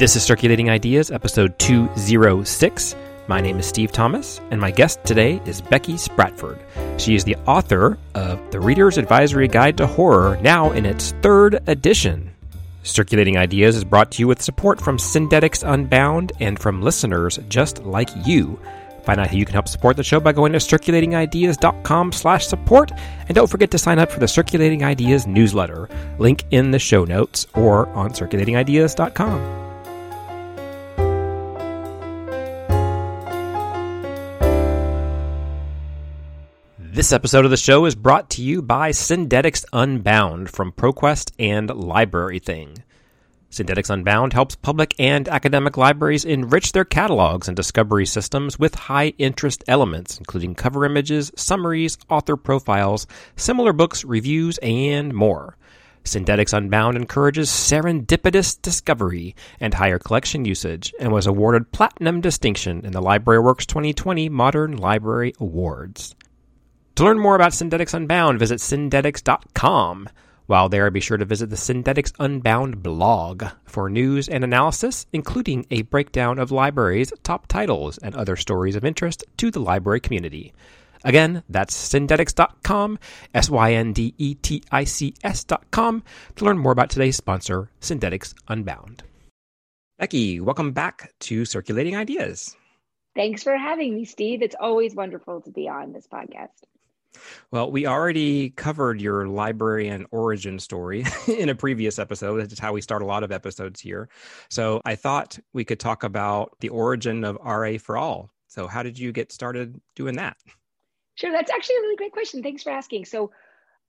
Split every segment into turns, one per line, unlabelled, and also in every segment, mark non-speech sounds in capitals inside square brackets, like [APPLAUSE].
This is Circulating Ideas, episode 206. My name is Steve Thomas, and my guest today is Becky Spratford. She is the author of The Reader's Advisory Guide to Horror, now in its third edition. Circulating Ideas is brought to you with support from Syndetics Unbound and from listeners just like you. Find out how you can help support the show by going to circulatingideas.com slash support. And don't forget to sign up for the Circulating Ideas newsletter. Link in the show notes or on circulatingideas.com. This episode of the show is brought to you by Syndetics Unbound from ProQuest and Library Thing. Syndetics Unbound helps public and academic libraries enrich their catalogs and discovery systems with high interest elements, including cover images, summaries, author profiles, similar books, reviews, and more. Syndetics Unbound encourages serendipitous discovery and higher collection usage and was awarded Platinum Distinction in the LibraryWorks 2020 Modern Library Awards. To learn more about Syndetics Unbound, visit syndetics.com. While there, be sure to visit the Syndetics Unbound blog for news and analysis, including a breakdown of libraries' top titles and other stories of interest to the library community. Again, that's syndetics.com, S Y N D E T I C S.com, to learn more about today's sponsor, Syndetics Unbound. Becky, welcome back to Circulating Ideas.
Thanks for having me, Steve. It's always wonderful to be on this podcast.
Well, we already covered your librarian origin story [LAUGHS] in a previous episode. That's how we start a lot of episodes here. So I thought we could talk about the origin of RA for All. So, how did you get started doing that?
Sure, that's actually a really great question. Thanks for asking. So,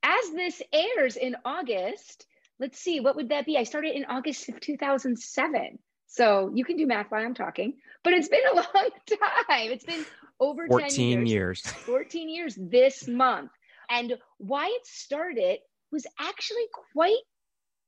as this airs in August, let's see, what would that be? I started in August of 2007. So you can do math while I'm talking, but it's been a [LAUGHS] long time. It's been over
14 years.
years. [LAUGHS] 14 years this month. And why it started was actually quite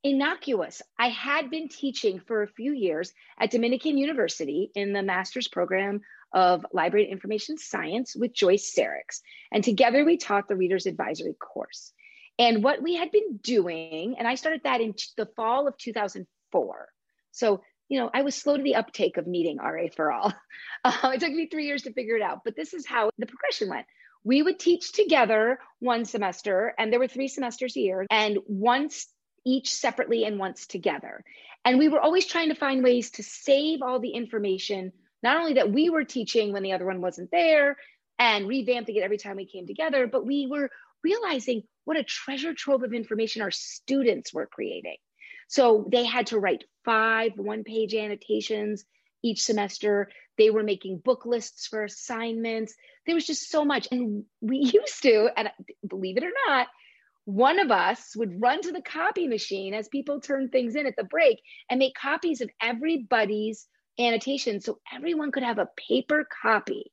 innocuous. I had been teaching for a few years at Dominican University in the master's program of Library and Information Science with Joyce Saricks. And together we taught the Reader's Advisory course. And what we had been doing, and I started that in the fall of 2004. So you know, I was slow to the uptake of needing RA for all. [LAUGHS] Uh, it took me three years to figure it out, but this is how the progression went. We would teach together one semester, and there were three semesters a year, and once each separately and once together. And we were always trying to find ways to save all the information, not only that we were teaching when the other one wasn't there and revamping it every time we came together, but we were realizing what a treasure trove of information our students were creating. So they had to write five one page annotations each semester. They were making book lists for assignments. There was just so much. And we [LAUGHS] used to, and believe it or not, one of us would run to the copy machine as people turned things in at the break and make copies of everybody's annotation so everyone could have a paper copy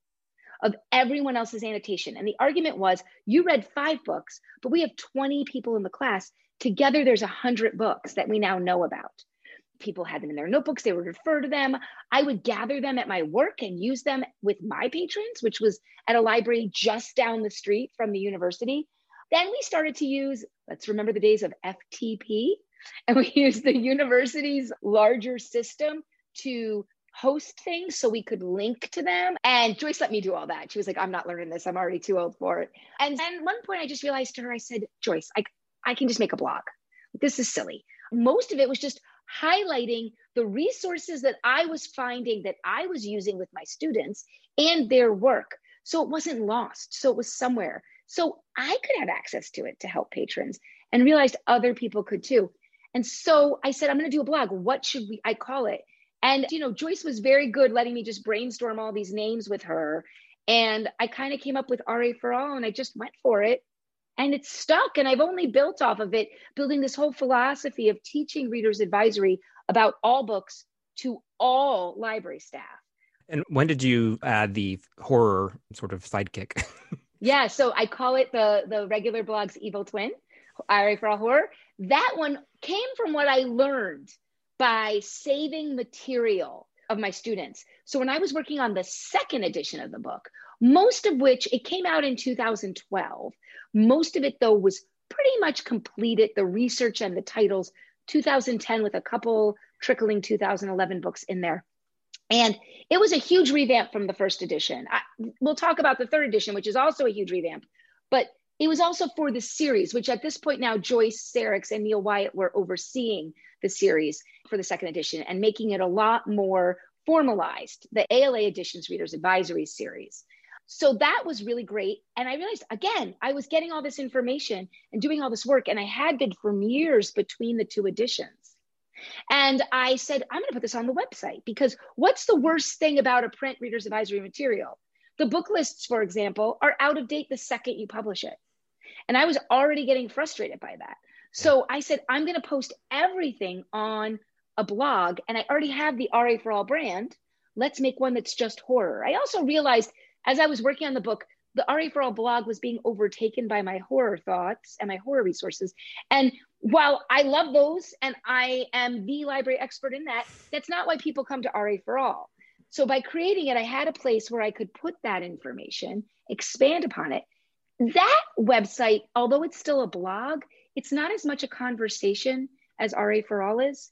of everyone else's annotation. And the argument was you read five books, but we have 20 people in the class. Together, there's a 100 books that we now know about. People had them in their notebooks, they would refer to them. I would gather them at my work and use them with my patrons, which was at a library just down the street from the university. Then we started to use, let's remember the days of FTP, [LAUGHS] and we used the university's larger system to host things so we could link to them. And Joyce let me do all that. She was like, I'm not learning this. I'm already too old for it. And then one point I just realized to her, I said, Joyce, I, I can just make a blog. This is silly. Most of it was just highlighting the resources that I was finding that I was using with my students and their work. So it wasn't lost. So it was somewhere. So I could have access to it to help patrons and realized other people could too. And so I said, I'm going to do a blog. What should we, I call it? And, you know, Joyce was very good letting me just brainstorm all these names with her. And I kind of came up with RA for All and I just went for it and it's stuck and i've only built off of it building this whole philosophy of teaching readers advisory about all books to all library staff.
And when did you add the horror sort of sidekick? [LAUGHS]
Yeah so i call it the the regular blog's evil twin RA for all horror. That one came from what i learned by saving material of my students. So when i was working on the second edition of the book most of which it came out in 2012. Most of it, though, was pretty much completed, the research and the titles 2010 with a couple trickling 2011 books in there. And it was a huge revamp from the first edition. I, we'll talk about the third edition, which is also a huge revamp. But it was also for the series, which at this point now Joyce Saricks and Neal Wyatt were overseeing the series for the second edition and making it a lot more formalized, the ALA Editions Readers Advisory Series. So that was really great. And I realized, again, I was getting all this information and doing all this work, and I had been for years between the two editions. And I said, I'm going to put this on the website because what's the worst thing about a print reader's advisory material? The book lists, for example, are out of date the second you publish it. And I was already getting frustrated by that. So I said, I'm going to post everything on a blog, and I already have the RA for All brand. Let's make one that's just horror. I also realized as I was working on the book, the RA for All blog was being overtaken by my horror thoughts and my horror resources. And while I love those and I am the library expert in that, that's not why people come to RA for All. So by creating it, I had a place where I could put that information, expand upon it. That website, although it's still a blog, it's not as much a conversation as RA for All is.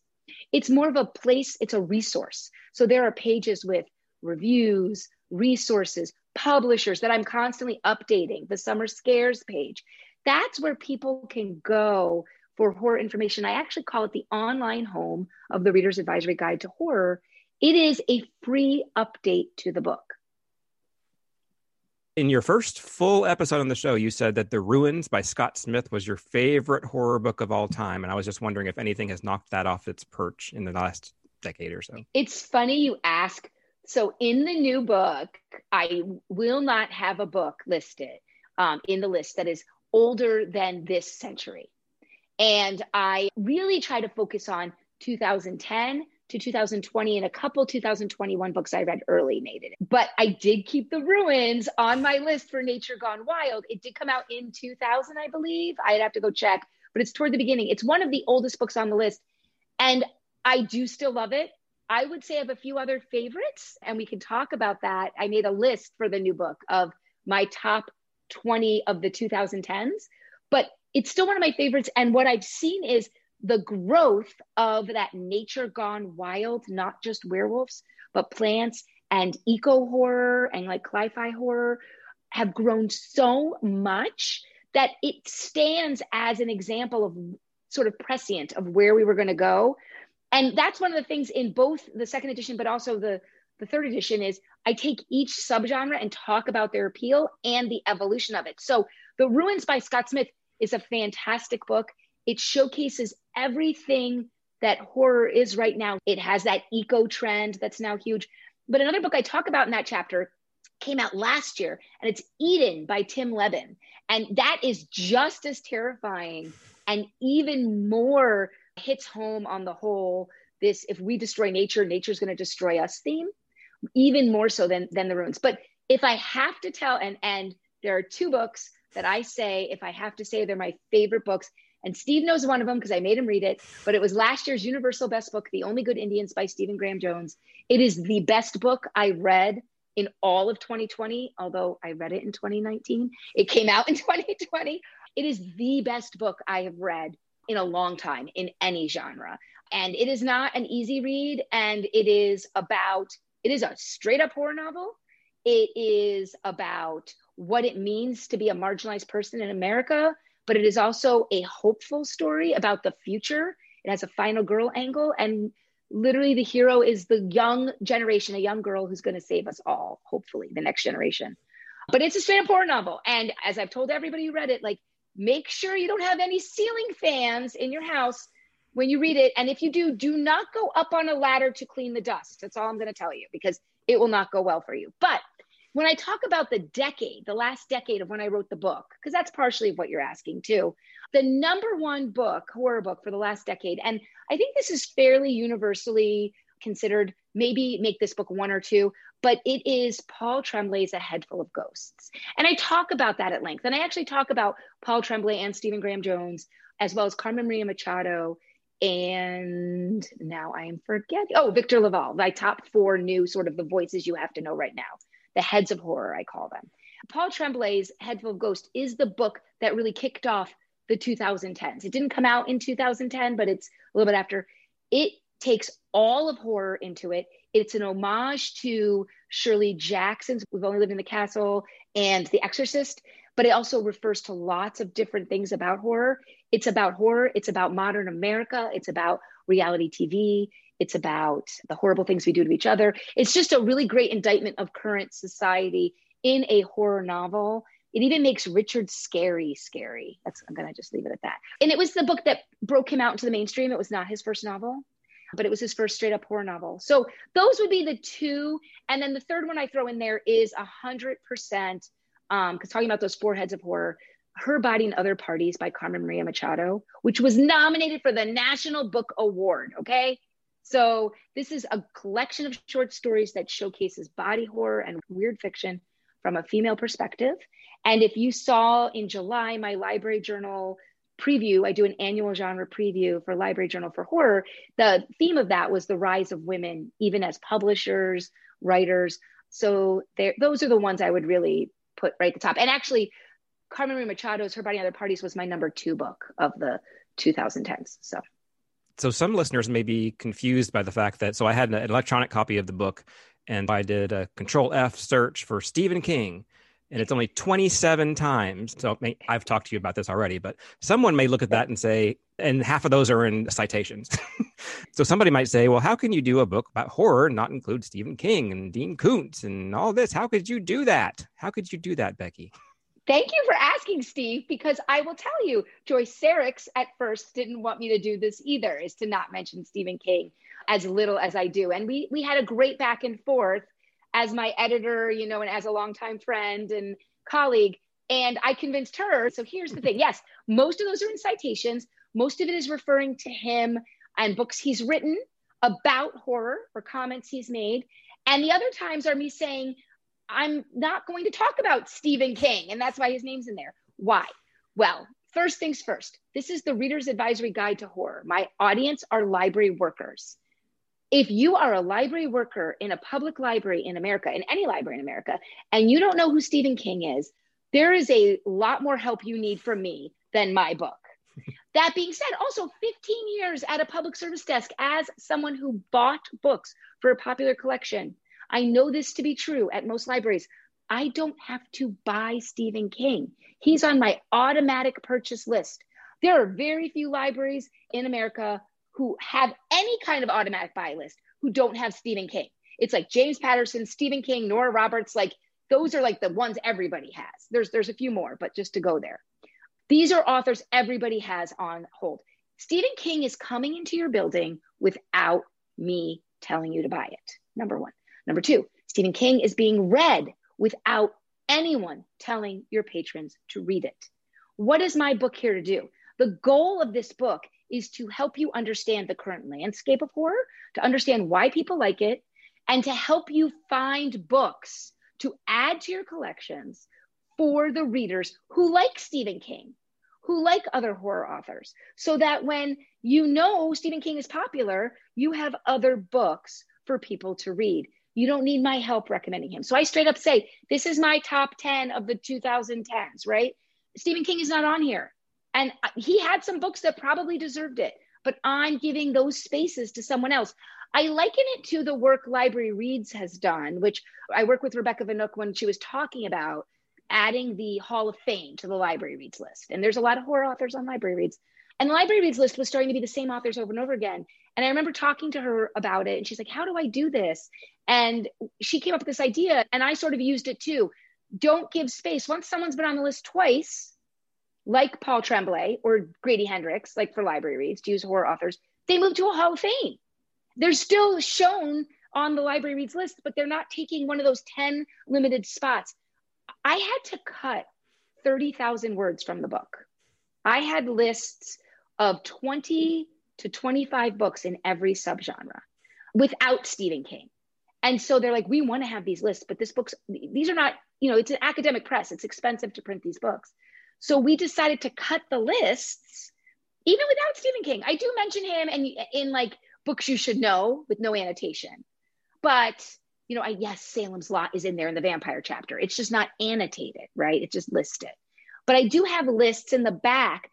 It's more of a place, it's a resource. So there are pages with reviews, resources, publishers that I'm constantly updating, the summer scares page. That's where people can go for horror information. I actually call it the online home of the Reader's Advisory Guide to Horror. It is a free update to the book.
In your first full episode on the show, you said that The Ruins by Scott Smith was your favorite horror book of all time. And I was just wondering if anything has knocked that off its perch in the last decade or so.
It's funny you ask. So, in the new book, I will not have a book listed um, in the list that is older than this century. And I really try to focus on 2010 to 2020 and a couple 2021 books I read early made it. But I did keep the ruins on my list for Nature Gone Wild. It did come out in 2000, I believe. I'd have to go check, but it's toward the beginning. It's one of the oldest books on the list. And I do still love it. I would say I have a few other favorites, and we can talk about that. I made a list for the new book of my top 20 of the 2010s, but it's still one of my favorites. And what I've seen is the growth of that nature gone wild, not just werewolves, but plants and eco horror and like cli-fi horror have grown so much that it stands as an example of sort of prescient of where we were going to go. And that's one of the things in both the second edition, but also the the third edition is I take each subgenre and talk about their appeal and the evolution of it. So, The Ruins by Scott Smith is a fantastic book. It showcases everything that horror is right now. It has that eco trend that's now huge. But another book I talk about in that chapter came out last year, and it's Eden by Tim Lebbon. And that is just as terrifying and even more hits home on the whole this if we destroy nature, nature's going to destroy us theme, even more so than, than the ruins. But if I have to tell, and, and there are two books that I say, if I have to say they're my favorite books, and Steve knows one of them because I made him read it, but it was last year's Universal Best Book, The Only Good Indians by Stephen Graham Jones. It is the best book I read in all of 2020, although I read it in 2019. It came out in [LAUGHS] 2020. It is the best book I have read in a long time in any genre. And it is not an easy read. And it is about, it is a straight up horror novel. It is about what it means to be a marginalized person in America but it is also a hopeful story about the future. It has a final girl angle, and literally the hero is the young generation, a young girl who's going to save us all, hopefully, the next generation. But it's a straight up horror novel. And as I've told everybody who read it, like make sure you don't have any ceiling fans in your house when you read it. And if you do, do not go up on a ladder to clean the dust. That's all I'm going to tell you because it will not go well for you. But when I talk about the decade, the last decade of when I wrote the book, because that's partially what you're asking too, the number one book, horror book for the last decade, and I think this is fairly universally considered, maybe make this book one or two, but it is Paul Tremblay's A Head Full of Ghosts. And I talk about that at length. And I actually talk about Paul Tremblay and Stephen Graham Jones, as well as Carmen Maria Machado. And now I am forgetting. Oh, Victor LaValle, my top four new sort of the voices you have to know right now the heads of horror, I call them. Paul Tremblay's Head Full of Ghosts is the book that really kicked off the 2010s. It didn't come out in 2010, but it's a little bit after. It takes all of horror into it. It's an homage to Shirley Jackson's We've Only Lived in the Castle and The Exorcist, but it also refers to lots of different things about horror. It's about horror, it's about modern America, it's about reality TV, it's about the horrible things we do to each other. It's just a really great indictment of current society in a horror novel. It even makes Richard scary, scary. That's I'm gonna just leave it at that. And it was the book that broke him out into the mainstream. It was not his first novel, but it was his first straight up horror novel. So those would be the two. And then the third one I throw in there is a hundred percent um because talking about those four heads of horror her Body and Other Parties by Carmen Maria Machado, which was nominated for the National Book Award. Okay. So this is a collection of short stories that showcases body horror and weird fiction from a female perspective. And if you saw in July my library journal preview, I do an annual genre preview for Library Journal for Horror. The theme of that was the rise of women, even as publishers, writers. So those are the ones I would really put right at the top. And actually, Carmen Maria Machado's Her Body and Other Parties was my number two book of the 2010s. So.
So some listeners may be confused by the fact that so I had an electronic copy of the book and I did a control F search for Stephen King and it's only 27 times. So I've talked to you about this already, but someone may look at that and say, and half of those are in citations. [LAUGHS] so somebody might say, well, how can you do a book about horror and not include Stephen King and Dean Koontz and all this? How could you do that? How could you do that, Becky?
Thank you for asking, Steve, because I will tell you, Joyce Saricks at first didn't want me to do this either, is to not mention Stephen King as little as I do. And we we had a great back and forth as my editor, you know, and as a longtime friend and colleague. And I convinced her. So here's the thing. Mm-hmm. Yes, most of those are in citations. Most of it is referring to him and books he's written about horror or comments he's made. And the other times are me saying, I'm not going to talk about Stephen King, and that's why his name's in there. Why? Well, first things first, this is the Reader's Advisory Guide to Horror. My audience are library workers. If you are a library worker in a public library in America, in any library in America, and you don't know who Stephen King is, there is a lot more help you need from me than my book. [LAUGHS] that being said, also 15 years at a public service desk as someone who bought books for a popular collection I know this to be true at most libraries. I don't have to buy Stephen King. He's on my automatic purchase list. There are very few libraries in America who have any kind of automatic buy list who don't have Stephen King. It's like James Patterson, Stephen King, Nora Roberts, like those are like the ones everybody has. There's there's a few more, but just to go there. These are authors everybody has on hold. Stephen King is coming into your building without me telling you to buy it. Number 1. Number two, Stephen King is being read without anyone telling your patrons to read it. What is my book here to do? The goal of this book is to help you understand the current landscape of horror, to understand why people like it, and to help you find books to add to your collections for the readers who like Stephen King, who like other horror authors, so that when you know Stephen King is popular, you have other books for people to read. You don't need my help recommending him. So I straight up say, this is my top 10 of the 2010s, right? Stephen King is not on here. And he had some books that probably deserved it, but I'm giving those spaces to someone else. I liken it to the work Library Reads has done, which I work with Rebecca Vnuk when she was talking about adding the Hall of Fame to the Library Reads list. And there's a lot of horror authors on Library Reads. And the Library Reads list was starting to be the same authors over and over again. And I remember talking to her about it, and she's like, How do I do this? And she came up with this idea, and I sort of used it too. Don't give space. Once someone's been on the list twice, like Paul Tremblay or Grady Hendrix, like for library reads, to use horror authors, they move to a Hall of Fame. They're still shown on the library reads list, but they're not taking one of those 10 limited spots. I had to cut 30,000 words from the book. I had lists of 20 to 25 books in every subgenre without Stephen King. And so they're like, we want to have these lists, but this book's, these are not, you know, it's an academic press. It's expensive to print these books. So we decided to cut the lists, even without Stephen King. I do mention him and in like books you should know with no annotation. But, you know, I, yes, Salem's Lot is in there in the vampire chapter. It's just not annotated, right? It's just listed. But I do have lists in the back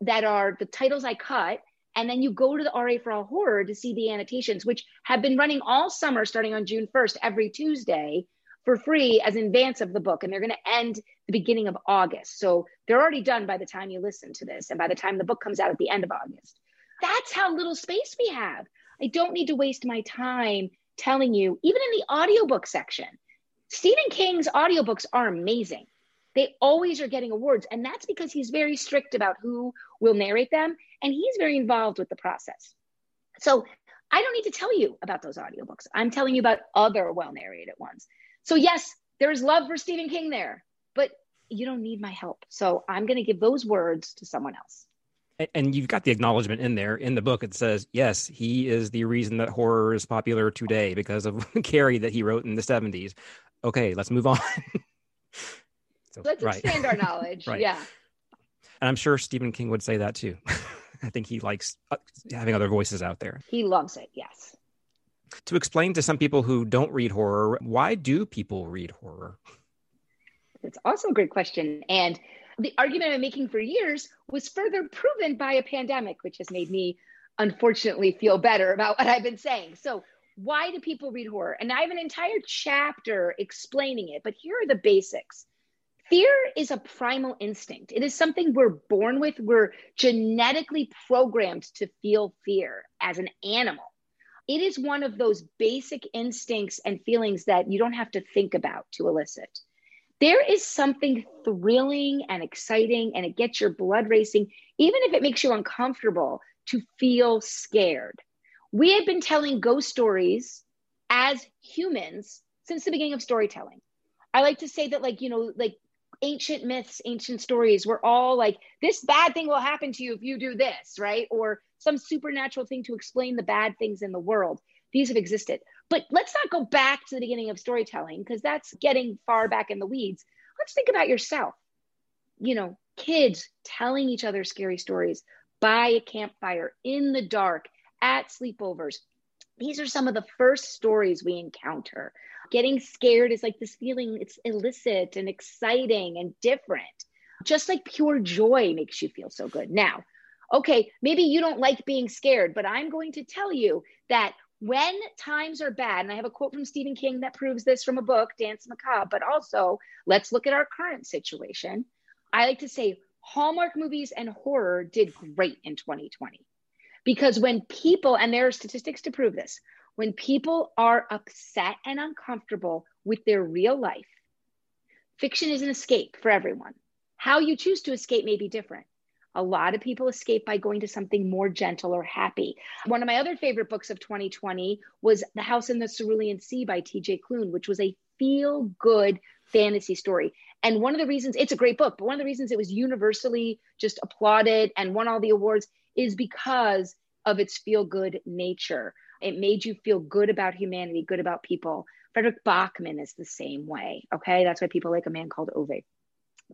that are the titles I cut. And then you go to the RA for All Horror to see the annotations, which have been running all summer, starting on June 1st, every Tuesday for free as in advance of the book. And they're going to end the beginning of August. So they're already done by the time you listen to this and by the time the book comes out at the end of August. That's how little space we have. I don't need to waste my time telling you, even in the audiobook section, Stephen King's audiobooks are amazing. They always are getting awards. And that's because he's very strict about who will narrate them. And he's very involved with the process. So I don't need to tell you about those audiobooks. I'm telling you about other well narrated ones. So, yes, there's love for Stephen King there, but you don't need my help. So I'm going to give those words to someone else.
And you've got the acknowledgement in there in the book. It says yes he is the reason that horror is popular today because of [LAUGHS] carrie that he wrote in the 70s okay let's move on. [LAUGHS]
So, let's right. expand our [LAUGHS] knowledge. Right. yeah.
And i'm sure stephen king would say that too. I think he likes uh, having other voices out there.
He loves it yes
to explain to some people who don't read horror why do people read horror
it's also a great question and the argument I'm making for years was further proven by a pandemic, which has made me unfortunately feel better about what I've been saying. So, why do people read horror? And I have an entire chapter explaining it, but here are the basics. Fear is a primal instinct. It is something we're born with. We're genetically programmed to feel fear as an animal. It is one of those basic instincts and feelings that you don't have to think about to elicit there is something thrilling and exciting and it gets your blood racing, even if it makes you uncomfortable to feel scared. We have been telling ghost stories as humans since the beginning of storytelling. I like to say that, like, you know, like ancient myths, ancient stories were all like, this bad thing will happen to you if you do this, right? Or some supernatural thing to explain the bad things in the world. These have existed. But let's not go back to the beginning of storytelling because that's getting far back in the weeds. Let's think about yourself. You know, kids telling each other scary stories by a campfire in the dark at sleepovers. These are some of the first stories we encounter. Getting scared is like this feeling, it's illicit and exciting and different. Just like pure joy makes you feel so good. Now, okay, maybe you don't like being scared, but I'm going to tell you that when times are bad, and I have a quote from Stephen King that proves this from a book, Danse Macabre, but also let's look at our current situation. I like to say Hallmark movies and horror did great in 2020 because when people, and there are statistics to prove this, when people are upset and uncomfortable with their real life, fiction is an escape for everyone. How you choose to escape may be different. A lot of people escape by going to something more gentle or happy. One of my other favorite books of 2020 was The House in the Cerulean Sea by TJ Klune, which was a feel good fantasy story. And one of the reasons it's a great book, but one of the reasons it was universally just applauded and won all the awards is because of its feel good nature. It made you feel good about humanity, good about people. Fredrik Backman is the same way. Okay. That's why people like a man called Ove.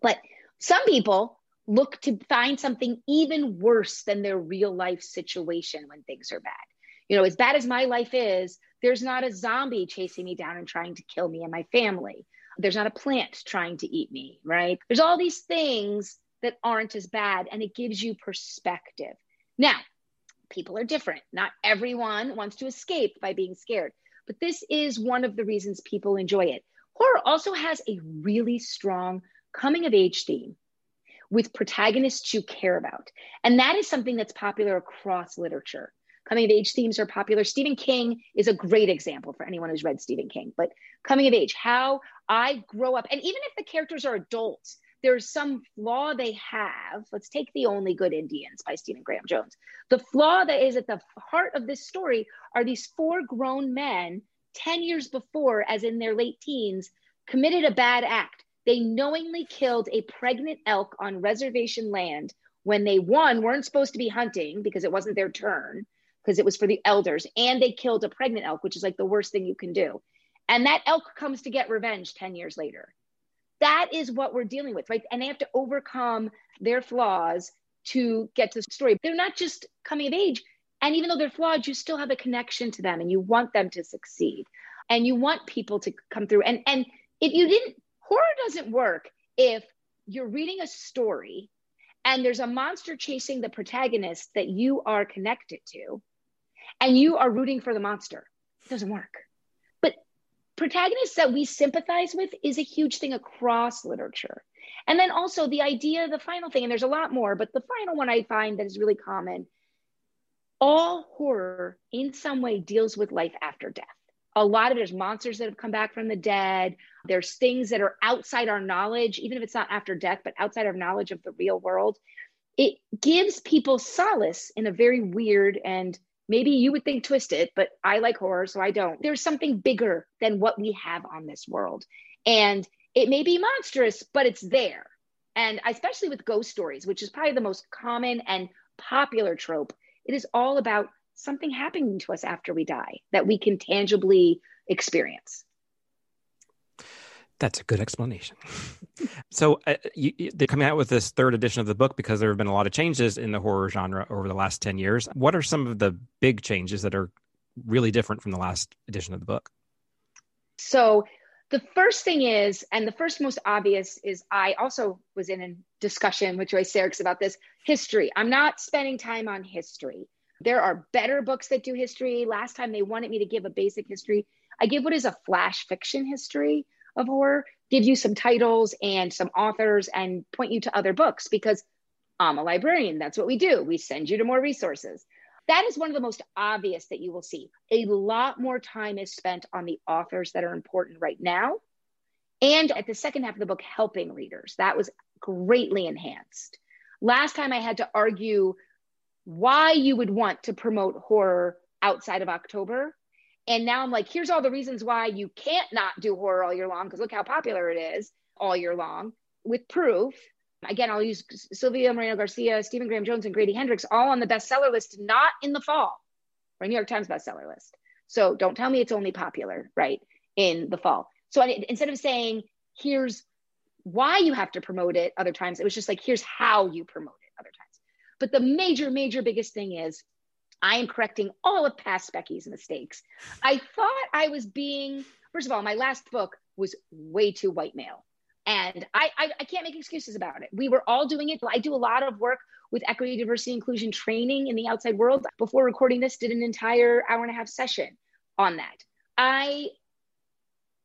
But some people look to find something even worse than their real life situation when things are bad. You know, as bad as my life is, there's not a zombie chasing me down and trying to kill me and my family. There's not a plant trying to eat me, right? There's all these things that aren't as bad, and it gives you perspective. Now, people are different. Not everyone wants to escape by being scared, but this is one of the reasons people enjoy it. Horror also has a really strong coming of age theme with protagonists you care about. And that is something that's popular across literature. Coming of age themes are popular. Stephen King is a great example for anyone who's read Stephen King. But coming of age, how I grow up, and even if the characters are adults, there's some flaw they have. Let's take The Only Good Indians by Stephen Graham Jones. The flaw that is at the heart of this story are these four grown men 10 years before, as in their late teens, committed a bad act they knowingly killed a pregnant elk on reservation land when they, one, weren't supposed to be hunting because it wasn't their turn, because it was for the elders, and they killed a pregnant elk, which is like the worst thing you can do. And that elk comes to get revenge 10 years later. That is what we're dealing with, right? And they have to overcome their flaws to get to the story. They're not just coming of age. And even though they're flawed, you still have a connection to them and you want them to succeed. And you want people to come through. And and if you didn't horror doesn't work if you're reading a story and there's a monster chasing the protagonist that you are connected to, and you are rooting for the monster. It doesn't work. But protagonists that we sympathize with is a huge thing across literature. And then also the idea, the final thing, and there's a lot more, but the final one I find that is really common all horror in some way deals with life after death. A lot of it is monsters that have come back from the dead. There's things that are outside our knowledge, even if it's not after death, but outside our knowledge of the real world. It gives people solace in a very weird and maybe you would think twisted, but I like horror, so I don't. There's something bigger than what we have on this world. And it may be monstrous, but it's there. And especially with ghost stories, which is probably the most common and popular trope, it is all about something happening to us after we die that we can tangibly experience.
That's a good explanation. [LAUGHS] so, uh, you, they're coming out with this third edition of the book because there have been a lot of changes in the horror genre over the last 10 years. What are some of the big changes that are really different from the last edition of the book?
So, the first thing is, and the first most obvious is, I also was in a discussion with Joyce Saricks about this history. I'm not spending time on history. There are better books that do history. Last time they wanted me to give a basic history. I give what is a flash fiction history of horror, give you some titles and some authors and point you to other books because I'm a librarian. That's what we do. We send you to more resources. That is one of the most obvious that you will see. A lot more time is spent on the authors that are important right now. And at the second half of the book, helping readers. That was greatly enhanced. Last time I had to argue why you would want to promote horror outside of October. And now I'm like, here's all the reasons why you can't not do horror all year long, because look how popular it is all year long with proof again, I'll use Silvia Moreno-Garcia, Stephen Graham Jones, and Grady Hendrix all on the bestseller list, not in the fall or New York Times bestseller list. So don't tell me it's only popular, right, in the fall. So I, instead of saying, here's why you have to promote it other times, it was just like, here's how you promote it other times. But the major, major biggest thing is I am correcting all of past Becky's mistakes. I thought I was being, first of all, my last book was way too white male. And I, I, I, can't make excuses about it. We were all doing it. I do a lot of work with equity, diversity, inclusion training in the outside world. Before recording this, did an entire hour and a half session on that. I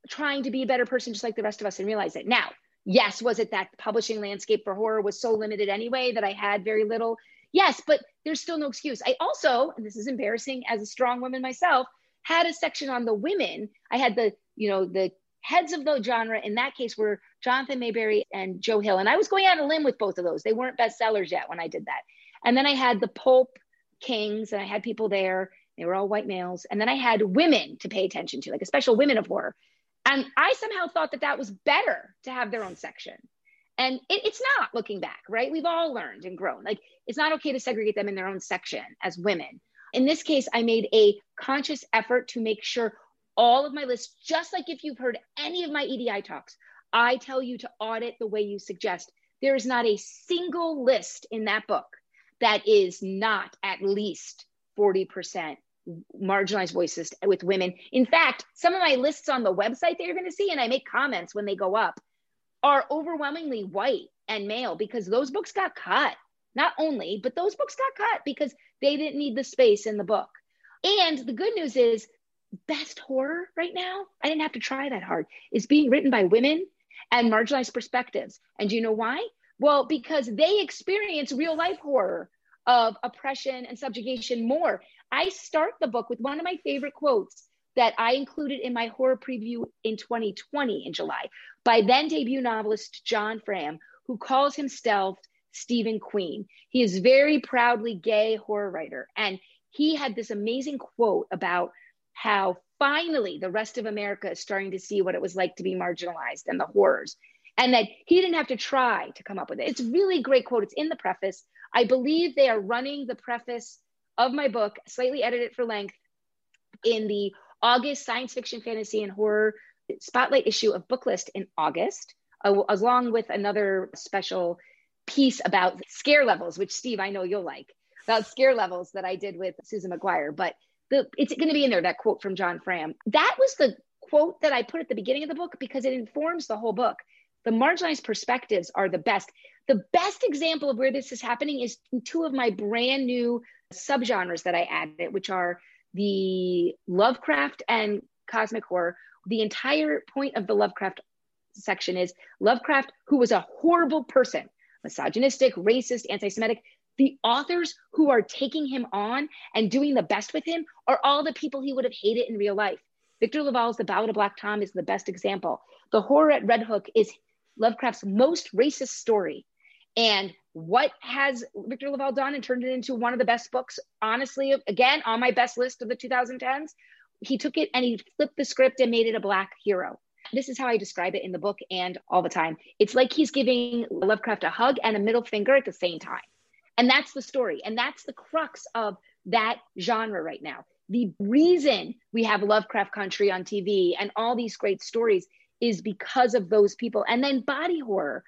trying to be a better person just like the rest of us and realize it. Now, yes, was it that publishing landscape for horror was so limited anyway that I had very little? Yes, but there's still no excuse. I also, and this is embarrassing as a strong woman myself, had a section on the women. I had the, you know, the heads of the genre in that case were Jonathan Maberry and Joe Hill. And I was going out on a limb with both of those. They weren't bestsellers yet when I did that. And then I had the pulp kings and I had people there. They were all white males. And then I had women to pay attention to, like a special women of horror. And I somehow thought that that was better to have their own section. And it, it's not looking back, right? We've all learned and grown. Like it's not okay to segregate them in their own section as women. In this case, I made a conscious effort to make sure all of my lists, just like if you've heard any of my EDI talks, I tell you to audit the way you suggest. There is not a single list in that book that is not at least 40% marginalized voices with women. In fact, some of my lists on the website that you're going to see, and I make comments when they go up, are overwhelmingly white and male because those books got cut. Not only, but those books got cut because they didn't need the space in the book. And the good news is best horror right now, I didn't have to try that hard, is being written by women and marginalized perspectives. And do you know why? Well, because they experience real life horror of oppression and subjugation more. I start the book with one of my favorite quotes that I included in my horror preview in 2020 in July by then debut novelist John Fram, who calls himself Stephen Queen. He is very proudly gay horror writer. And he had this amazing quote about how finally the rest of America is starting to see what it was like to be marginalized and the horrors. And that he didn't have to try to come up with it. It's really great quote. It's in the preface. I believe they are running the preface of my book, slightly edited for length, in the August science fiction, fantasy, and horror spotlight issue of Booklist in August, uh, along with another special piece about scare levels, which Steve, I know you'll like, about scare levels that I did with Susan Maguire. But the it's going to be in there that quote from John Fram. That was the quote that I put at the beginning of the book because it informs the whole book. The marginalized perspectives are the best. The best example of where this is happening is two of my brand new subgenres that I added, which are the Lovecraft and cosmic horror. The entire point of the Lovecraft section is Lovecraft, who was a horrible person, misogynistic, racist, anti Semitic. The authors who are taking him on and doing the best with him are all the people he would have hated in real life. Victor LaValle's The Ballad of Black Tom is the best example. The horror at Red Hook is Lovecraft's most racist story. And what has Victor LaValle done and turned it into one of the best books, honestly, again, on my best list of the 2010s? He took it and he flipped the script and made it a Black hero. This is how I describe it in the book and all the time. It's like he's giving Lovecraft a hug and a middle finger at the same time. And that's the story. And that's the crux of that genre right now. The reason we have Lovecraft Country on TV and all these great stories is because of those people. And then body horror.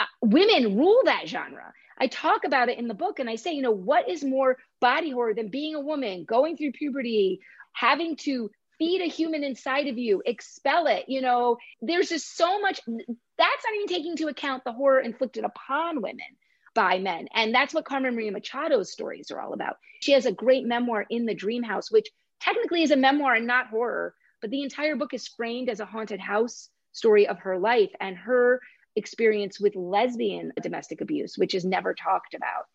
Uh, women rule that genre. I talk about it in the book and I say, you know, what is more body horror than being a woman, going through puberty, having to feed a human inside of you, expel it. You know, there's just so much that's not even taking into account the horror inflicted upon women by men. And that's what Carmen Maria Machado's stories are all about. She has a great memoir in the Dream House, which technically is a memoir and not horror, but the entire book is framed as a haunted house story of her life and her experience with lesbian domestic abuse, which is never talked about.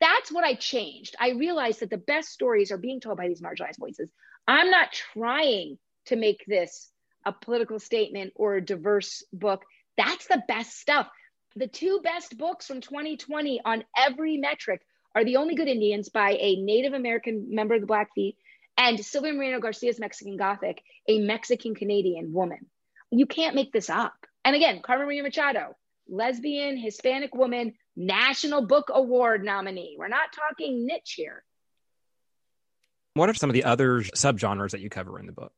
That's what I changed. I realized that the best stories are being told by these marginalized voices. I'm not trying to make this a political statement or a diverse book. That's the best stuff. The two best books from 2020 on every metric are The Only Good Indians by a Native American member of the Blackfeet and Silvia Moreno-Garcia's Mexican Gothic, a Mexican Canadian woman. You can't make this up. And again, Carmen Maria Machado, lesbian, Hispanic woman, National Book Award nominee. We're not talking niche here.
What are some of the other subgenres that you cover in the book?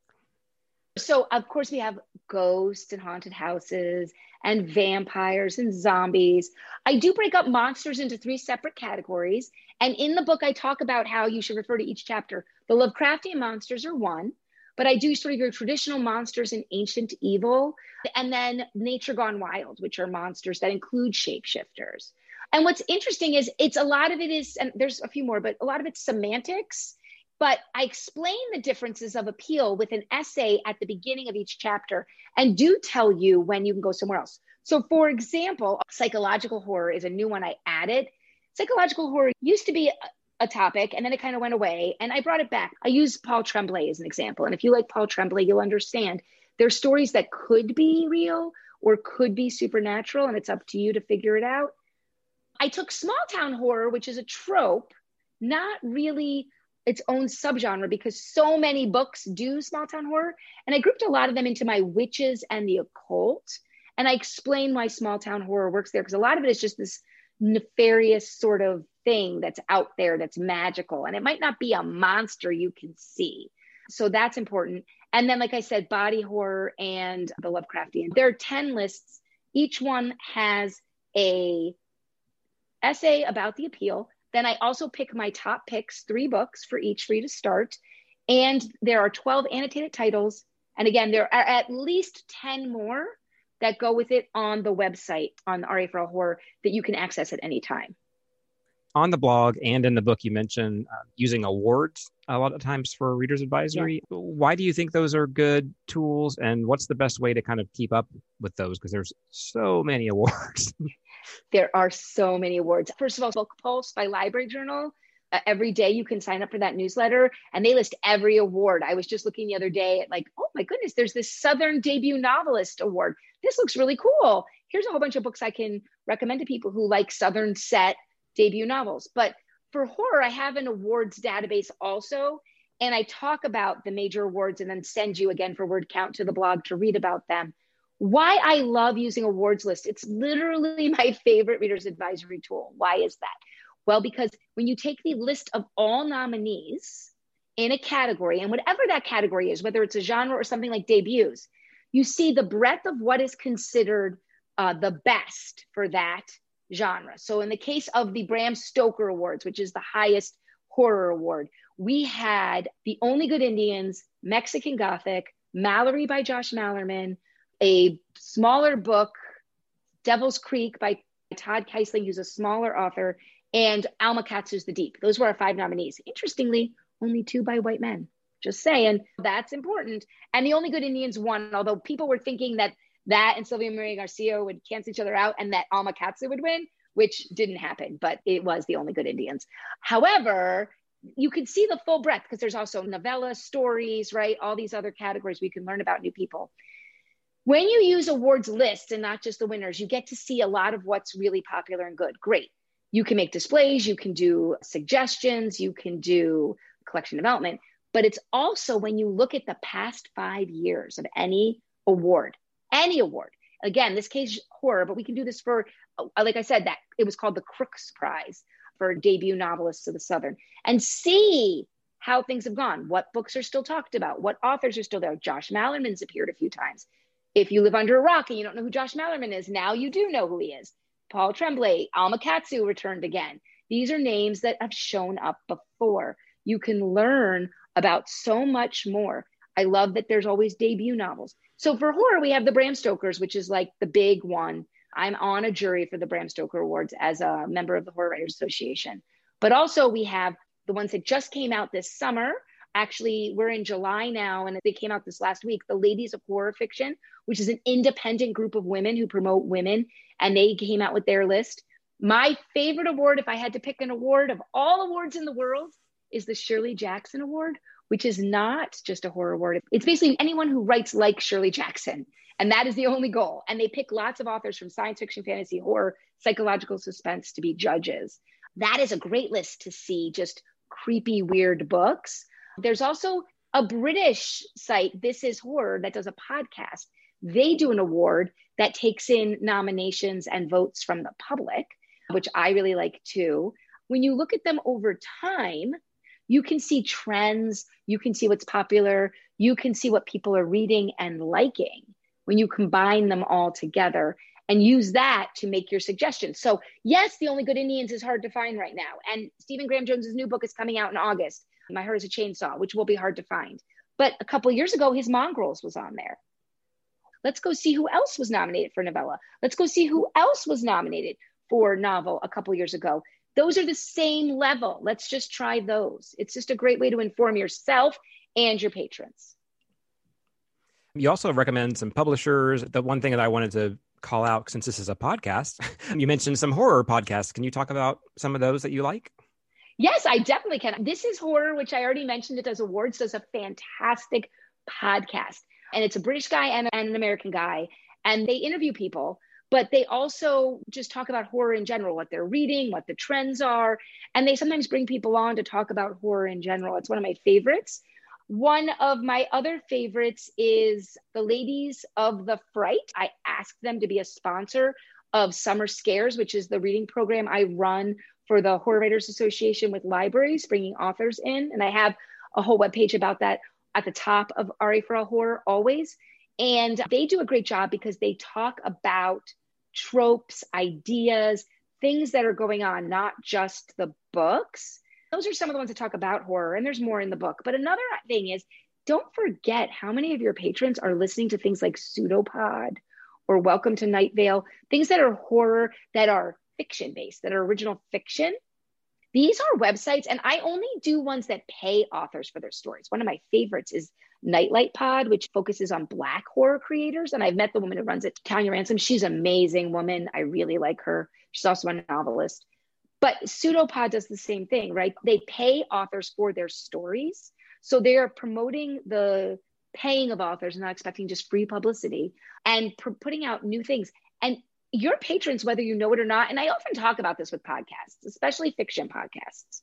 So, of course, we have ghosts and haunted houses and vampires and zombies. I do break up monsters into three separate categories. And in the book, I talk about how you should refer to each chapter. The Lovecraftian monsters are one, but I do sort of your traditional monsters and ancient evil, and then nature gone wild, which are monsters that include shapeshifters. And what's interesting is it's a lot of it is, and there's a few more, but a lot of it's semantics but I explain the differences of appeal with an essay at the beginning of each chapter and do tell you when you can go somewhere else. So, for example, psychological horror is a new one I added. Psychological horror used to be a, topic and then it kind of went away and I brought it back. I use Paul Tremblay as an example. And if you like Paul Tremblay, you'll understand there's stories that could be real or could be supernatural, and it's up to you to figure it out. I took small town horror, which is a trope, not really its own subgenre because so many books do small town horror. And I grouped a lot of them into my witches and the occult. And I explain why small town horror works there because a lot of it is just this nefarious sort of thing that's out there that's magical. And it might not be a monster you can see. So that's important. And then, like I said, body horror and the Lovecraftian. There are 10 lists. Each one has a essay about the appeal then I also pick my top picks, three books for each for you to start. And there are 12 annotated titles. And again, there are at least 10 more that go with it on the website on the RA for All Horror that you can access at any time.
On the blog and in the book, you mentioned uh, using awards a lot of times for readers advisory. Yeah. Why do you think those are good tools? And what's the best way to kind of keep up with those? Because there's so many [LAUGHS] awards.
There are so many awards. First of all, Book Pulse by Library Journal. Uh, every day you can sign up for that newsletter and they list every award. I was just looking the other day at like, oh my goodness, there's this Southern Debut Novelist Award. This looks really cool. Here's a whole bunch of books I can recommend to people who like Southern set debut novels. But for horror, I have an awards database also. And I talk about the major awards and then send you again for word count to the blog to read about them why I love using awards list. It's literally [LAUGHS] my favorite reader's advisory tool. Why is that? Well, because when you take the list of all nominees in a category, and whatever that category is, whether it's a genre or something like debuts, you see the breadth of what is considered uh, the best for that genre. So, in the case of the Bram Stoker Awards, which is the highest horror award, we had The Only Good Indians, Mexican Gothic, Malorie by Josh Malerman, a smaller book Devil's Creek by Todd Keisling, who's a smaller author, and Alma Katsu's The Deep. Those were our five nominees. Interestingly, only two by white men. Just saying, that's important. And The Only Good Indians won, although people were thinking that that and Silvia Moreno-Garcia would cancel each other out and that Alma Katsu would win, which didn't happen, but it was The Only Good Indians. However, you can see the full breadth because there's also novella, stories, right? All these other categories we can learn about new people. When you use awards lists and not just the winners, you get to see a lot of what's really popular and good. Great. You can make displays, you can do suggestions, you can do collection development, but it's also when you look at the past five years of any award, any award. Again, this case horror, but we can do this for, uh, like I said, that it was called the Crooks Prize for debut novelists of the Southern, and see how things have gone. What books are still talked about? What authors are still there? Josh Malerman's appeared a few times. If you live under a rock and you don't know who Josh Malerman is, now you do know who he is. Paul Tremblay, Alma Katsu returned again. These are names that have shown up before. You can learn about so much more. I love that there's always debut novels. So for horror, we have the Bram Stokers, which is like the big one. I'm on a jury for the Bram Stoker Awards as a member of the Horror Writers Association. But also, we have the ones that just came out this summer. Actually, we're in July now, and they came out this last week. The Ladies of Horror Fiction, which is an independent group of women who promote women, and they came out with their list. My favorite award, if I had to pick an award of all awards in the world, is the Shirley Jackson Award, which is not just a horror award. It's basically anyone who writes like Shirley Jackson. And that is the only goal. And they pick lots of authors from science fiction, fantasy, horror, psychological suspense to be judges. That is a great list to see just creepy, weird books. There's also a British site, This Is Horror, that does a podcast. They do an award that takes in nominations and votes from the public, which I really like too. When you look at them over time, you can see trends, you can see what's popular, you can see what people are reading and liking when you combine them all together and use that to make your suggestions. So, yes, The Only Good Indians is hard to find right now. And Stephen Graham Jones's new book is coming out in August, My Heart is a Chainsaw, which will be hard to find. But a couple years ago, his Mongrels was on there. Let's go see who else was nominated for novella. Let's go see who else was nominated for novel a couple years ago. Those are the same level. Let's just try those. It's just a great way to inform yourself and your patrons.
You also recommend some publishers. The one thing that I wanted to call out, since this is a podcast, [LAUGHS] you mentioned some horror podcasts. Can you talk about some of those that you like?
Yes, I definitely can. This is horror, which I already mentioned. It does awards, does a fantastic podcast. And it's a British guy and, and an American guy. And they interview people but they also just talk about horror in general, what they're reading, what the trends are. And they sometimes bring people on to talk about horror in general. It's one of my favorites. One of my other favorites is the Ladies of the Fright. I asked them to be a sponsor of Summer Scares, which is the reading program I run for the Horror Writers Association with libraries, bringing authors in. And I have a whole webpage about that at the top of RA for All Horror always. And they do a great job because they talk about tropes, ideas, things that are going on, not just the books. Those are some of the ones that talk about horror, and there's more in the book. But another thing is don't forget how many of your patrons are listening to things like Pseudopod or Welcome to Night Vale, things that are horror, that are fiction based, that are original fiction. These are websites, and I only do ones that pay authors for their stories. One of my favorites is Nightlight Pod, which focuses on Black horror creators. And I've met the woman who runs it, Tonia Ransom. She's an amazing woman. I really like her. She's also a novelist. But Pseudopod does the same thing, right? They pay authors for their stories. So they are promoting the paying of authors not expecting just free publicity and pr- putting out new things. And your patrons, whether you know it or not, and I often talk about this with podcasts, especially fiction podcasts,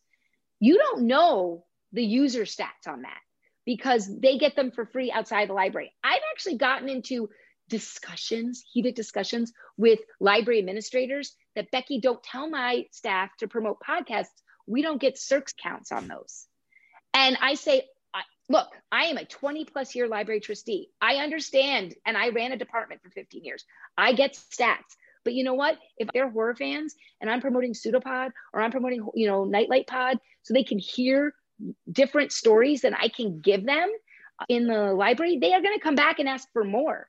you don't know the user stats on that because they get them for free outside the library. I've actually gotten into discussions, heated discussions with library administrators that Becky, don't tell my staff to promote podcasts. We don't get circs counts on those. And I say, look, I am a 20 plus year library trustee. I understand, and I ran a department for 15 years. I get stats. But you know what? If they're horror fans and I'm promoting Pseudopod or I'm promoting, you know, Nightlight Pod so they can hear different stories that I can give them in the library, they are going to come back and ask for more.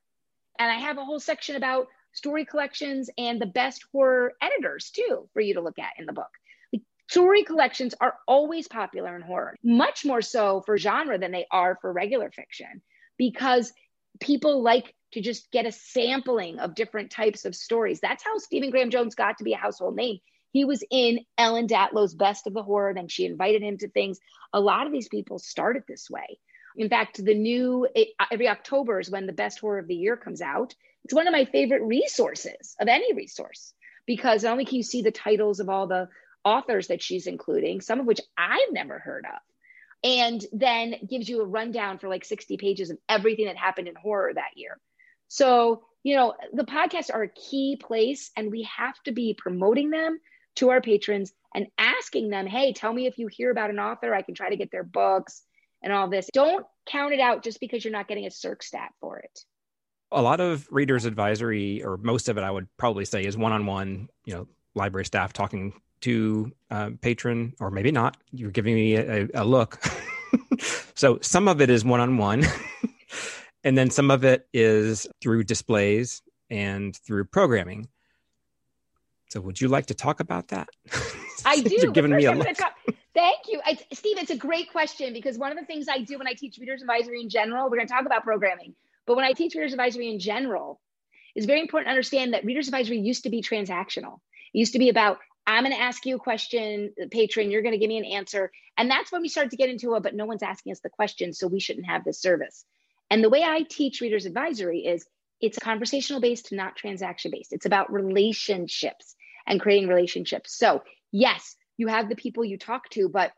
And I have a whole section about story collections and the best horror editors too for you to look at in the book. story collections are always popular in horror, much more so for genre than they are for regular fiction, because people like to just get a sampling of different types of stories. That's how Stephen Graham Jones got to be a household name. He was in Ellen Datlow's Best of the Horror, then she invited him to things. A lot of these people started this way. In fact, the new every October is when the best horror of the year comes out. It's one of my favorite resources of any resource because not only can you see the titles of all the authors that she's including, some of which I've never heard of, and then gives you a rundown for like 60 pages of everything that happened in horror that year. So, you know, the podcasts are a key place and we have to be promoting them to our patrons and asking them, hey, tell me if you hear about an author, I can try to get their books and all this. Don't count it out just because you're not getting a circ stat for it.
A lot of readers advisory, or most of it, I would probably say, is one-on-one. You know, library staff talking to uh, patron, or maybe not. You're giving me a, a look. [LAUGHS] so some of it is one-on-one, [LAUGHS] and then some of it is through displays and through programming. So, would you like to talk about that?
I [LAUGHS] do.
You're giving me a look.
Talk, [LAUGHS] thank you, I, Steve. It's a great question because one of the things I do when I teach readers advisory in general, we're going to talk about programming, but when I teach readers advisory in general, it's very important to understand that readers advisory used to be transactional. It used to be about I'm going to ask you a question, patron, you're going to give me an answer, and that's when we start to get into it. But no one's asking us the question, so we shouldn't have this service. And the way I teach readers advisory is it's conversational based, not transaction based. It's about relationships and creating relationships. So, yes, you have the people you talk to, but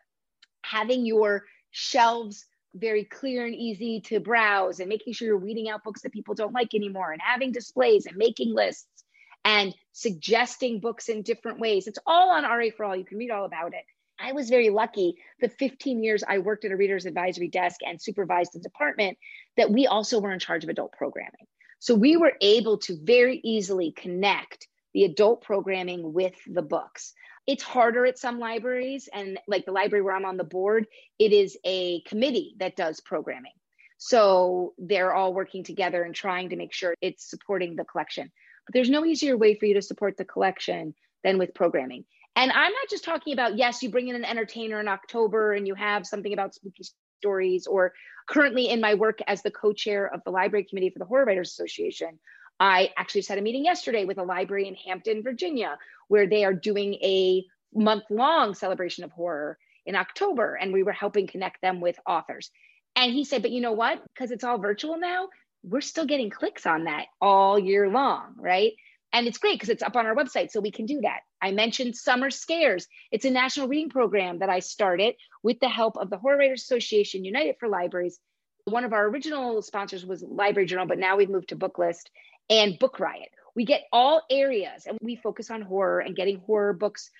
having your shelves very clear and easy to browse and making sure you're weeding out books that people don't like anymore and having displays and making lists and suggesting books in different ways. It's all on RA for All. You can read all about it. I was very lucky the 15 years I worked at a reader's advisory desk and supervised the department that we also were in charge of adult programming. So we were able to very easily connect the adult programming with the books. It's harder at some libraries, and like the library where I'm on the board, it is a committee that does programming. So they're all working together and trying to make sure it's supporting the collection. But there's no easier way for you to support the collection than with programming. And I'm not just talking about, yes, you bring in an entertainer in October and you have something about spooky stories, or currently in my work as the co chair of the library committee for the Horror Writers Association, I actually just had a meeting yesterday with a library in Hampton, Virginia, where they are doing a month long celebration of horror in October. And we were helping connect them with authors. And he said, but you know what? Because it's all virtual now, we're still getting clicks on that all year long, right? And it's great because it's up on our website, so we can do that. I mentioned Summer Scares. It's a national reading program that I started with the help of the Horror Writers Association United for Libraries. One of our original sponsors was Library Journal, but now we've moved to Booklist and Book Riot. We get all areas and we focus on horror and getting horror books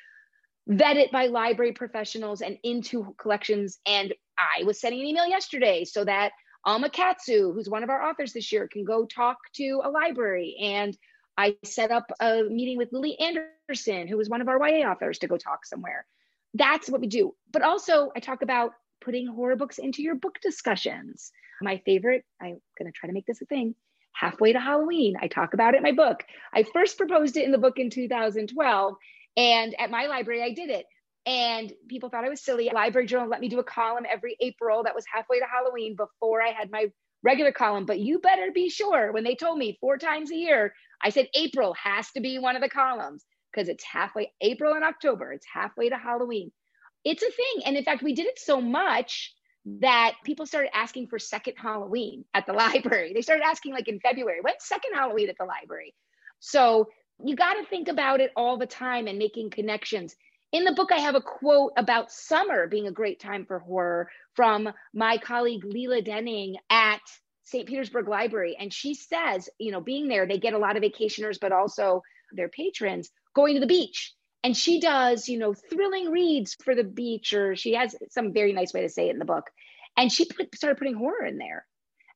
vetted by library professionals and into collections. And I was sending an email yesterday so that Alma Katsu, who's one of our authors this year, can go talk to a library. And I set up a meeting with Lily Anderson, who was one of our YA authors, to go talk somewhere. That's what we do. But also, I talk about putting horror books into your book discussions. My favorite, I'm going to try to make this a thing, halfway to Halloween. I talk about it in my book. I first proposed it in the book in 2012, and at my library, I did it. And people thought I was silly. Library Journal let me do a column every April that was halfway to Halloween before I had my regular column. But you better be sure when they told me four times a year, I said April has to be one of the columns because it's halfway, April and October, it's halfway to Halloween. It's a thing. And in fact, we did it so much that people started asking for second Halloween at the [LAUGHS] library. They started asking like in February, when's second Halloween at the library? So you got to think about it all the time and making connections. In the book, I have a quote about summer being a great time for horror from my colleague Leela Denning at St. Petersburg Library. And she says, you know, being there, they get a lot of vacationers, but also their patrons going to the beach and she does you know thrilling reads for the beach or she has some very nice way to say it in the book. And she put, started putting horror in there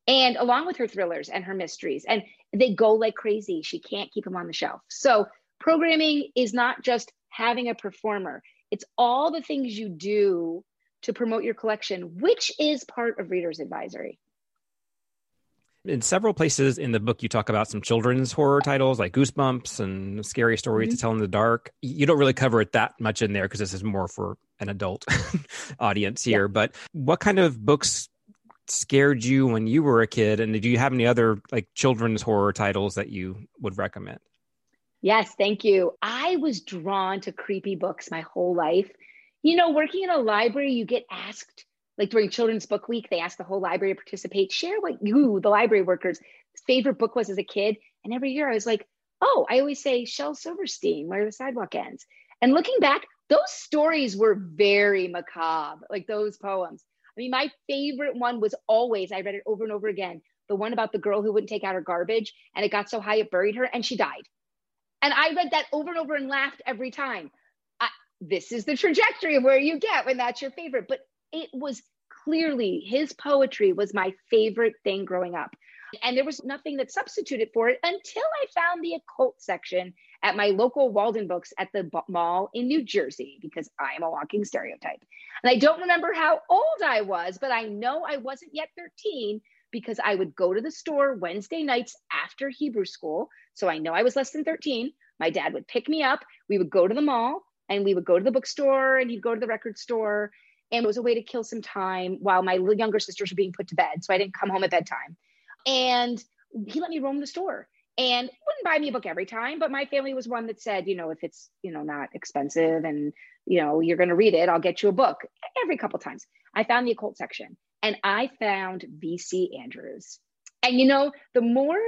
and along with her thrillers and her mysteries. And they go like crazy. She can't keep them on the shelf. So programming is not just having a performer. It's all the things you do to promote your collection which is part of readers advisory
In several places in the book, you talk about some children's horror titles like Goosebumps and Scary Stories mm-hmm. to Tell in the Dark. You don't really cover it that much in there because this is more for an adult [LAUGHS] audience here. Yeah. But what kind of books scared you when you were a kid? And do you have any other like children's horror titles that you would recommend?
Yes, thank you. I was drawn to creepy books my whole life. You know, working in a library, you get asked like during Children's Book Week, they asked the whole library to participate, share what you, the library workers, favorite book was as a kid. And every year I was like, oh, I always say Shel Silverstein, Where the Sidewalk Ends. And looking back, those stories were very macabre, like those poems. I mean, my favorite one was always, I read it over and over again, the one about the girl who wouldn't take out her garbage and it got so high it buried her and she died. And I read that over and over and laughed every time. I, this is the trajectory of where you get when that's your favorite. But it was clearly his poetry was my favorite thing growing up. And there was nothing that substituted for it until I found the occult section at my local Waldenbooks at the mall in New Jersey, because I am a walking stereotype. And I don't remember how old I was, but I know I wasn't yet 13 because I would go to the store Wednesday nights after Hebrew school. So I know I was less than 13. My dad would pick me up. We would go to the mall and we would go to the bookstore and he'd go to the record store and it was a way to kill some time while my younger sisters were being put to bed. So I didn't come home at bedtime. And he let me roam the store and wouldn't buy me a book every time, but my family was one that said, you know, if it's, you know, not expensive and, you know, you're going to read it, I'll get you a book every couple times. I found the occult section and I found VC Andrews. And, you know, the more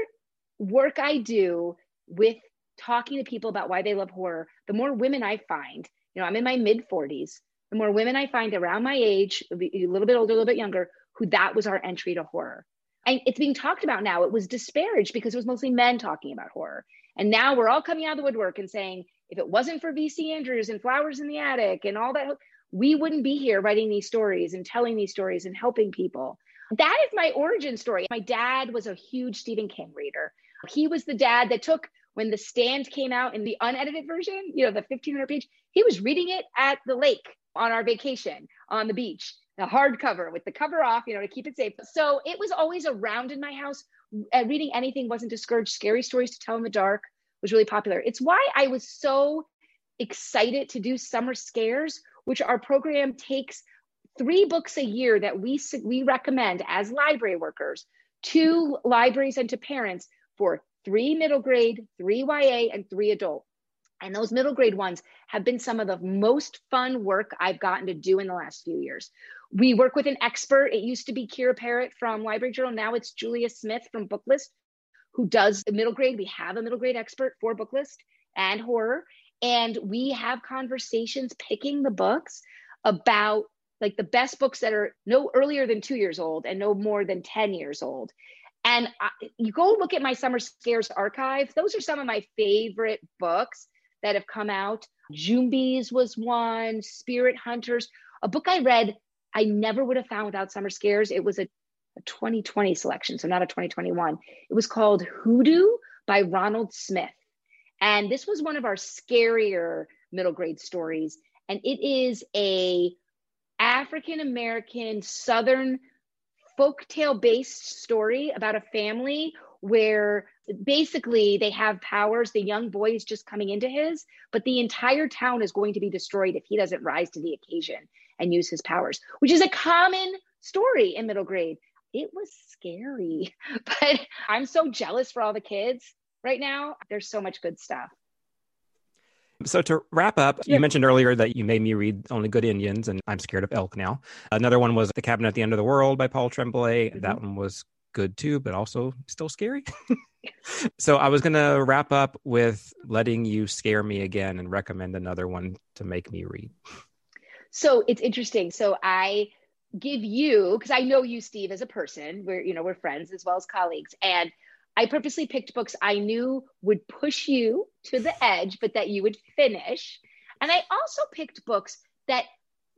work I do with talking to people about why they love horror, the more women I find, you know, I'm in my mid 40s the more women I find around my age, a little bit older, a little bit younger, who that was our entry to horror. And it's being talked about now. It was disparaged because it was mostly men talking about horror. And now we're all coming out of the woodwork and saying, if it wasn't for VC Andrews and Flowers in the Attic and all that, we wouldn't be here writing these stories and telling these stories and helping people. That is my origin story. My dad was a huge Stephen King reader. He was the dad that took when the stand came out in the unedited version, you know, the 1500 page, he was reading it at the lake on our vacation on the beach, the hardcover with the cover off, you know, to keep it safe. So it was always around in my house. Reading anything wasn't discouraged. Scary stories to tell in the dark was really popular. It's why I was so excited to do summer scares, which our program takes three books a year that we we recommend as library workers to libraries and to parents for three middle grade, three YA, and three adult. And those middle grade ones have been some of the most fun work I've gotten to do in the last few years. We work with an expert. It used to be Kiera Parrott from Library Journal. Now it's Julia Smith from Booklist, who does the middle grade. We have a middle grade expert for Booklist and horror. And we have conversations picking the books about like the best books that are no earlier than two years old and no more than 10 years old. And I, you go look at my summer scares archive, those are some of my favorite books that have come out. Jumbies was one, Spirit Hunters, a book I read I never would have found without Summer Scares. It was a, a 2020 selection, so not a 2021. It was called Hoodoo by Ronald Smith. And this was one of our scarier middle grade stories. And it is a African American Southern folktale based story about a family where basically they have powers. The young boy is just coming into his, but the entire town is going to be destroyed if he doesn't rise to the occasion and use his powers, which is a common story in middle grade. It was scary, [LAUGHS] but I'm so jealous for all the kids right now. There's so much good stuff.
So to wrap up, you mentioned earlier that you made me read Only Good Indians, and I'm scared of elk now. Another one was The Cabin at the End of the World by Paul Tremblay. Mm-hmm. That one was good too, but also still scary. [LAUGHS] so I was going to wrap up with letting you scare me again and recommend another one to make me read.
So it's interesting. So I give you because I know you, Steve, as a person. We're you know we're friends as well as colleagues, and I purposely picked books I knew would push you to the edge, but that you would finish. And I also picked books that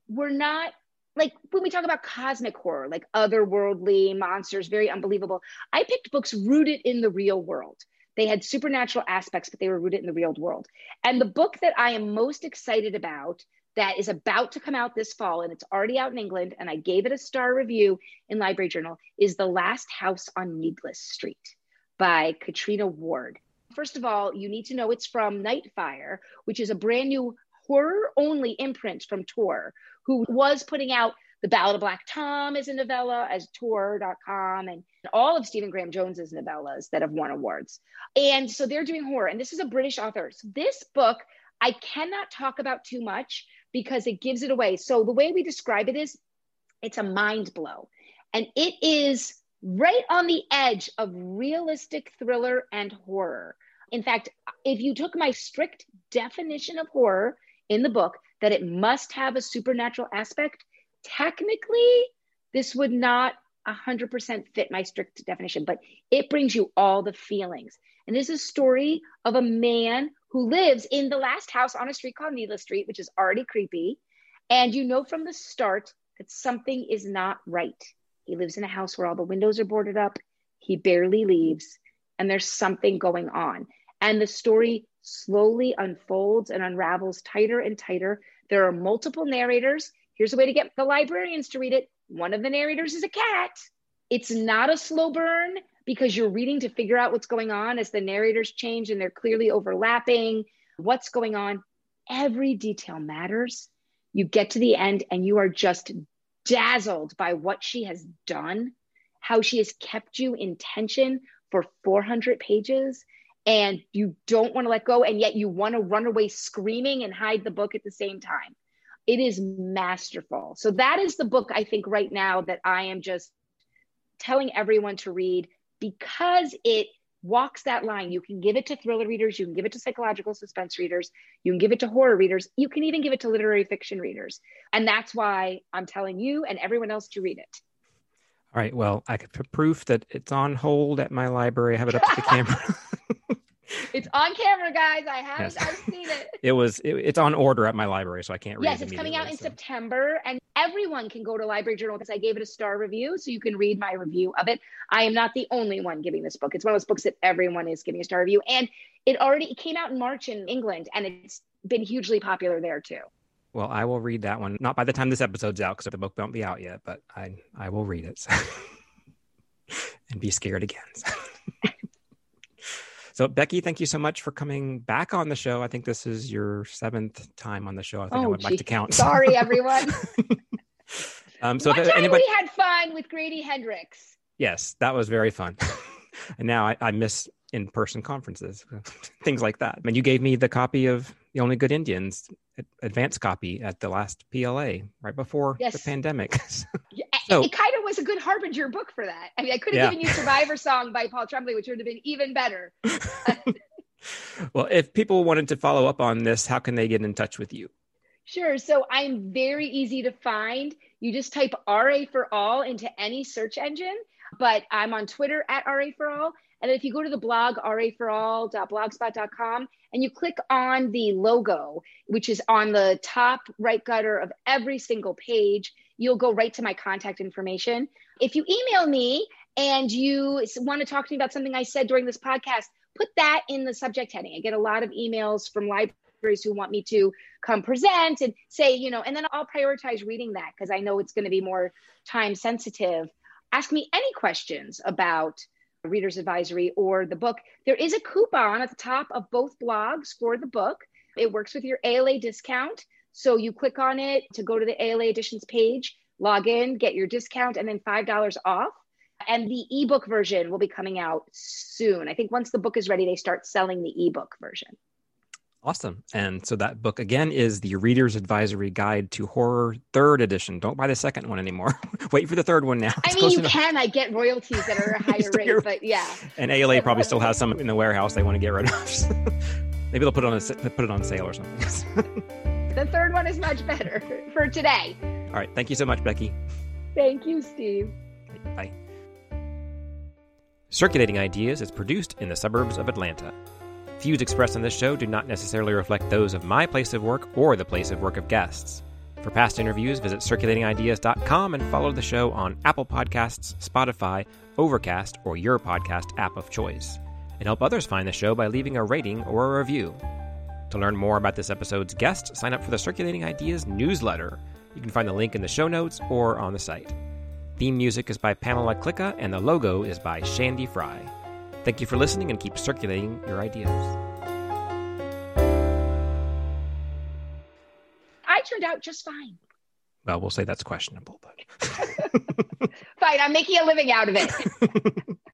were not like when we talk about cosmic horror, like otherworldly monsters, very unbelievable, I picked books rooted in the real world. They had supernatural aspects, but they were rooted in the real world. And the book that I am most excited about that is about to come out this fall, and it's already out in England, and I gave it a star review in Library Journal, is The Last House on Needless Street by Catriona Ward. First of all, you need to know it's from Nightfire, which is a brand new horror only imprint from Tor, who was putting out The Ballad of Black Tom as a novella, as Tor.com, and all of Stephen Graham Jones's novellas that have won awards. And so they're doing horror, and this is a British author. So this book, I cannot talk about too much because it gives it away. So the way we describe it is it's a mind blow. And it is right on the edge of realistic thriller and horror. In fact, if you took my strict definition of horror in the book, that it must have a supernatural aspect, technically, this would not 100% fit my strict definition, but it brings you all the feelings. And this is a story of a man who lives in the last house on a street called Needless Street, which is already creepy. And you know from the start that something is not right. He lives in a house where all the windows are boarded up, he barely leaves, and there's something going on. And the story slowly unfolds and unravels tighter and tighter. There are multiple narrators. Here's a way to get the librarians to read it one of the narrators is a cat. It's not a slow burn because you're reading to figure out what's going on as the narrators change and they're clearly overlapping. What's going on? Every detail matters. You get to the end and you are just dazzled by what she has done, how she has kept you in tension for 400 pages and you don't want to let go and yet you want to run away screaming and hide the book at the same time. It is masterful. So that is the book i think right now that i am just telling everyone to read because it walks that line. You can give it to thriller readers you can give it to psychological suspense readers you can give it to horror readers you can even give it to literary fiction readers. And that's why i'm telling you and everyone else to read it
all right well i could put proof that it's on hold at my library i have it up to the camera [LAUGHS]
it's on camera, guys. I have yes. I've seen it. [LAUGHS]
it was it, it's on order at my library, so I can't read
yes,
it.
Yes, it's coming out in so. September, and everyone can go to Library Journal because I gave it a star review, so you can read my review of it. I am not the only one giving this book. It's one of those books that everyone is giving a star review, and it already it came out in March in England, and it's been hugely popular there too.
Well, I will read that one. Not by the time this episode's out, because the book won't be out yet. But I I will read it so. [LAUGHS] and be scared again. [LAUGHS] So, Becky, thank you so much for coming back on the show. I think this is your seventh time on the show. I think oh, I would geez. like to count.
Sorry, everyone. [LAUGHS]
um, so,
anybody... we had fun with Grady Hendrix.
Yes, that was very fun. and now I, I miss in-person conferences, things like that. I mean, you gave me the copy of The Only Good Indians, uh, advance copy at the last PLA right before yes. the pandemic. [LAUGHS]
so, it kind of was a good harbinger book for that. I mean, I could have yeah. given you Survivor Song by Paul Tremblay, which would have been even better. [LAUGHS] [LAUGHS]
well, if people wanted to follow up on this, how can they get in touch with you?
Sure. So I'm very easy to find. You just type RA for all into any search engine, but I'm on Twitter at RA for all. And if you go to the blog, raforall.blogspot.com, and you click on the logo, which is on the top right gutter of every single page, you'll go right to my contact information. If you email me and you want to talk to me about something I said during this podcast, put that in the subject heading. I get a lot of emails from libraries who want me to come present and say, you know, and then I'll prioritize reading that because I know it's going to be more time sensitive. Ask me any questions about Reader's Advisory or the book. There is a coupon at the top of both blogs for the book. It works with your ALA discount. So you click on it to go to the ALA editions page, log in, get your discount, and then $5 off. And the ebook version will be coming out soon. I think once the book is ready, they start selling the ebook version.
Awesome. And so that book again is the Reader's Advisory Guide to Horror Third Edition. Don't buy the second one anymore. [LAUGHS] Wait for the third one now.
It's I mean, you enough. can. I get royalties that are a [LAUGHS] higher rate, but yeah.
And ALA [LAUGHS] probably still has some in the warehouse they want to get rid of. Maybe they'll put it on a, put it on sale or something.
the third one is much better for today.
All right. Thank you so much, Becky.
Thank you, Steve.
Bye. Circulating Ideas is produced in the suburbs of Atlanta. Views expressed on this show do not necessarily reflect those of my place of work or the place of work of guests. For past interviews, visit circulatingideas.com and follow the show on Apple Podcasts, Spotify, Overcast, or your podcast app of choice. And help others find the show by leaving a rating or a review. To learn more about this episode's guest, sign up for the Circulating Ideas newsletter. You can find the link in the show notes or on the site. Theme music is by Pamela Klicka, and the logo is by Shandy Fry. Thank you for listening and keep circulating your ideas.
I turned out just fine.
Well, we'll say that's questionable, but [LAUGHS]
fine. I'm making a living out of it. [LAUGHS]